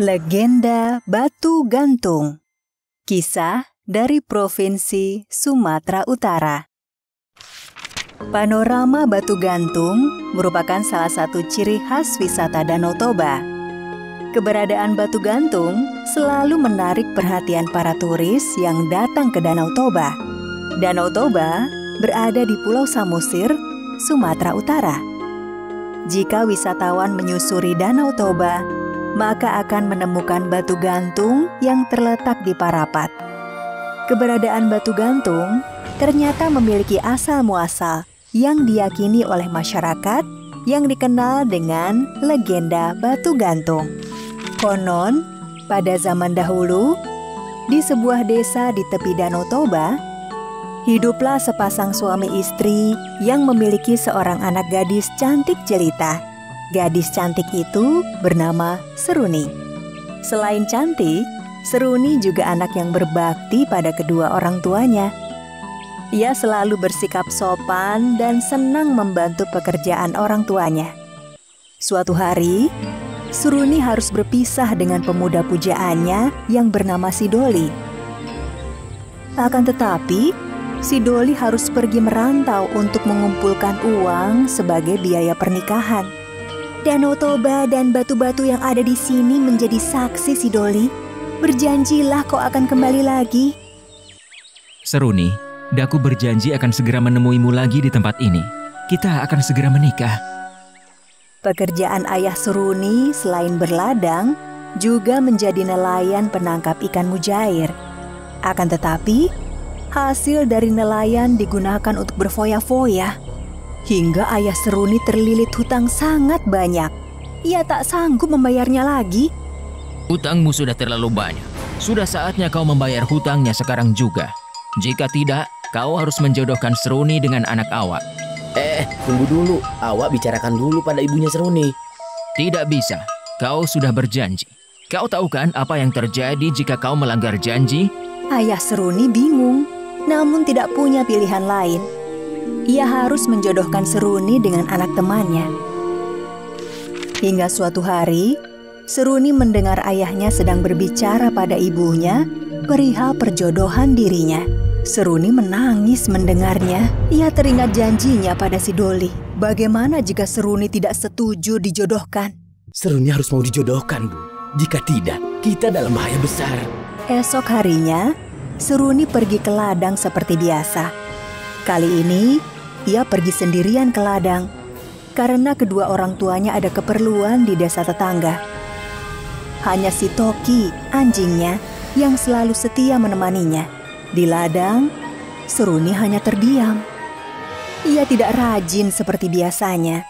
Legenda Batu Gantung Kisah dari Provinsi Sumatera Utara Panorama Batu Gantung merupakan salah satu ciri khas wisata Danau Toba. Keberadaan batu gantung selalu menarik perhatian para turis yang datang ke Danau Toba. Danau Toba berada di Pulau Samosir, Sumatera Utara. Jika wisatawan menyusuri Danau Toba, maka akan menemukan batu gantung yang terletak di Parapat. Keberadaan batu gantung ternyata memiliki asal-muasal yang diyakini oleh masyarakat yang dikenal dengan legenda batu gantung. Konon, pada zaman dahulu, di sebuah desa di tepi Danau Toba, hiduplah sepasang suami istri yang memiliki seorang anak gadis cantik jelita. Gadis cantik itu bernama Seruni. Selain cantik, Seruni juga anak yang berbakti pada kedua orang tuanya. Ia selalu bersikap sopan dan senang membantu pekerjaan orang tuanya. Suatu hari, Seruni harus berpisah dengan pemuda pujaannya yang bernama Sidoli. Akan tetapi, Sidoli harus pergi merantau untuk mengumpulkan uang sebagai biaya pernikahan. Danau Toba dan batu-batu yang ada di sini menjadi saksi si Doli. Berjanjilah kau akan kembali lagi. Seruni, Daku berjanji akan segera menemuimu lagi di tempat ini. Kita akan segera menikah. Pekerjaan ayah Seruni selain berladang, juga menjadi nelayan penangkap ikan mujair. Akan tetapi, hasil dari nelayan digunakan untuk berfoya-foya Hingga ayah Seruni terlilit hutang sangat banyak. Ia tak sanggup membayarnya lagi. Hutangmu sudah terlalu banyak. Sudah saatnya kau membayar hutangnya sekarang juga. Jika tidak, kau harus menjodohkan Seruni dengan anak awak. Eh, tunggu dulu. Awak bicarakan dulu pada ibunya Seruni. Tidak bisa. Kau sudah berjanji. Kau tahu kan apa yang terjadi jika kau melanggar janji? Ayah Seruni bingung, namun tidak punya pilihan lain ia harus menjodohkan Seruni dengan anak temannya. Hingga suatu hari, Seruni mendengar ayahnya sedang berbicara pada ibunya perihal perjodohan dirinya. Seruni menangis mendengarnya. Ia teringat janjinya pada si Doli. Bagaimana jika Seruni tidak setuju dijodohkan? Seruni harus mau dijodohkan, Bu. Jika tidak, kita dalam bahaya besar. Esok harinya, Seruni pergi ke ladang seperti biasa. Kali ini, ia pergi sendirian ke ladang karena kedua orang tuanya ada keperluan di desa tetangga. Hanya si Toki, anjingnya, yang selalu setia menemaninya. Di ladang, Seruni hanya terdiam. Ia tidak rajin seperti biasanya.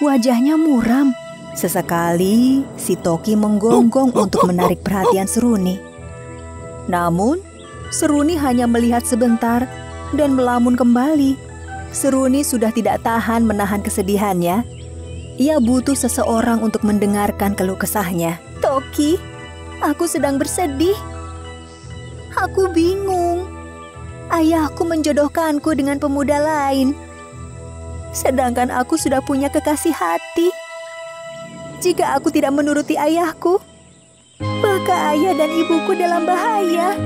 Wajahnya muram. Sesekali, si Toki menggonggong untuk menarik perhatian Seruni. Namun, Seruni hanya melihat sebentar dan melamun kembali. Seruni sudah tidak tahan menahan kesedihannya. Ia butuh seseorang untuk mendengarkan keluh kesahnya. Toki, aku sedang bersedih. Aku bingung. Ayahku menjodohkanku dengan pemuda lain. Sedangkan aku sudah punya kekasih hati. Jika aku tidak menuruti ayahku, maka ayah dan ibuku dalam bahaya.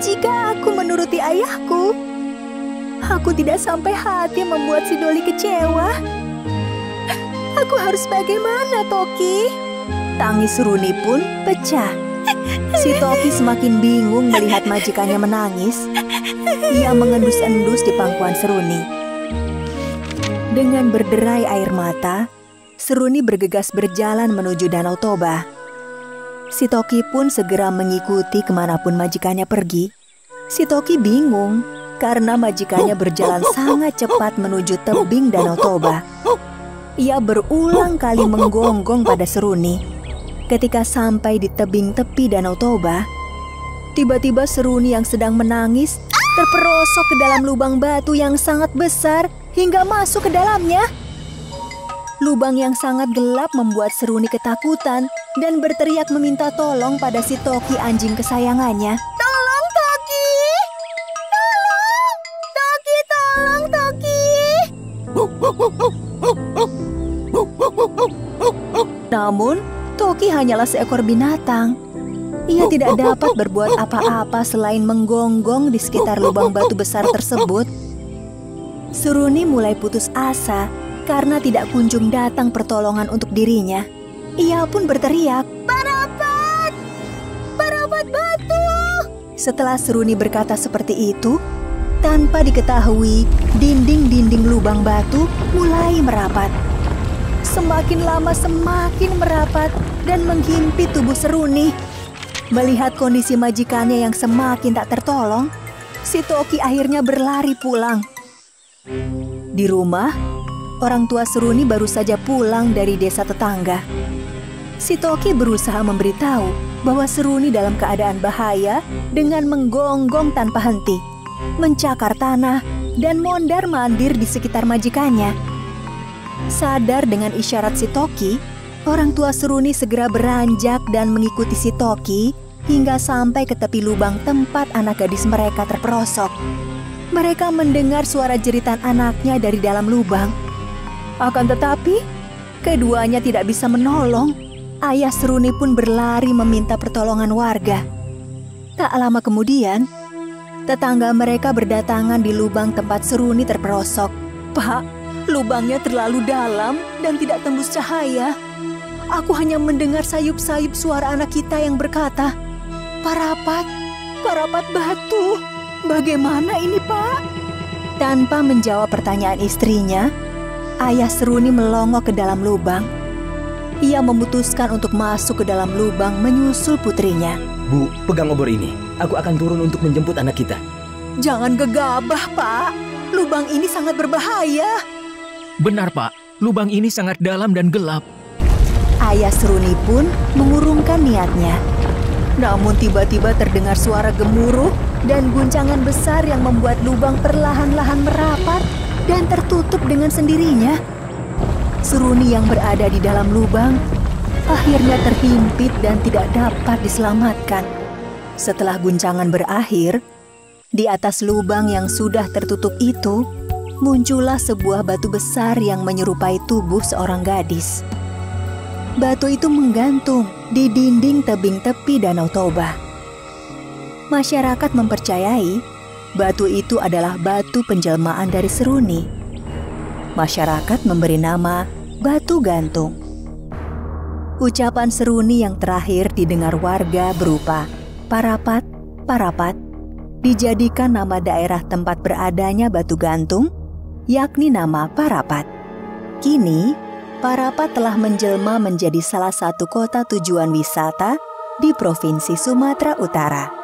Jika aku menuruti ayahku, Aku tidak sampai hati membuat si Doli kecewa. Aku harus bagaimana, Toki? Tangis Runi pun pecah. Si Toki semakin bingung melihat majikannya menangis. Ia mengendus-endus di pangkuan Seruni. Dengan berderai air mata, Seruni bergegas berjalan menuju Danau Toba. Si Toki pun segera mengikuti ke mana pun majikannya pergi. Si Toki bingung karena majikannya berjalan sangat cepat menuju tebing Danau Toba. Ia berulang kali menggonggong pada Seruni. Ketika sampai di tebing tepi Danau Toba, tiba-tiba Seruni yang sedang menangis terperosok ke dalam lubang batu yang sangat besar hingga masuk ke dalamnya. Lubang yang sangat gelap membuat Seruni ketakutan dan berteriak meminta tolong pada si Toki anjing kesayangannya. Namun, Toki hanyalah seekor binatang. Ia tidak dapat berbuat apa-apa selain menggonggong di sekitar lubang batu besar tersebut. Seruni mulai putus asa karena tidak kunjung datang pertolongan untuk dirinya. Ia pun berteriak, Parapat! Parapat batu! Setelah Seruni berkata seperti itu, tanpa diketahui, dinding-dinding lubang batu mulai merapat. Semakin lama semakin merapat dan menghimpit tubuh Seruni. Melihat kondisi majikannya yang semakin tak tertolong, si Toki akhirnya berlari pulang. Di rumah, orang tua Seruni baru saja pulang dari desa tetangga. Si Toki berusaha memberitahu bahwa Seruni dalam keadaan bahaya dengan menggonggong tanpa henti, mencakar tanah, dan mondar-mandir di sekitar majikannya. Sadar dengan isyarat si Toki, orang tua Seruni segera beranjak dan mengikuti si Toki hingga sampai ke tepi lubang tempat anak gadis mereka terperosok. Mereka mendengar suara jeritan anaknya dari dalam lubang. Akan tetapi, keduanya tidak bisa menolong. Ayah Seruni pun berlari meminta pertolongan warga. Tak lama kemudian, tetangga mereka berdatangan di lubang tempat Seruni terperosok. Pak, lubangnya terlalu dalam dan tidak tembus cahaya. Aku hanya mendengar sayup-sayup suara anak kita yang berkata, Parapat, parapat batu. Bagaimana ini, Pak? Tanpa menjawab pertanyaan istrinya, ayah Seruni melongok ke dalam lubang. Ia memutuskan untuk masuk ke dalam lubang menyusul putrinya. Bu, pegang obor ini. Aku akan turun untuk menjemput anak kita. Jangan gegabah, Pak. Lubang ini sangat berbahaya. Benar, Pak. Lubang ini sangat dalam dan gelap. Ayah Seruni pun mengurungkan niatnya. Namun tiba-tiba terdengar suara gemuruh dan guncangan besar yang membuat lubang perlahan-lahan merapat dan tertutup dengan sendirinya. Seruni yang berada di dalam lubang akhirnya terhimpit dan tidak dapat diselamatkan. Setelah guncangan berakhir, di atas lubang yang sudah tertutup itu muncullah sebuah batu besar yang menyerupai tubuh seorang gadis. Batu itu menggantung di dinding tebing tepi Danau Toba. Masyarakat mempercayai batu itu adalah batu penjelmaan dari Seruni. Masyarakat memberi nama Batu Gantung. Ucapan Seruni yang terakhir didengar warga berupa Parapat, Parapat, dijadikan nama daerah tempat beradanya batu gantung, yakni nama Parapat. Kini, Parapat telah menjelma menjadi salah satu kota tujuan wisata di Provinsi Sumatera Utara.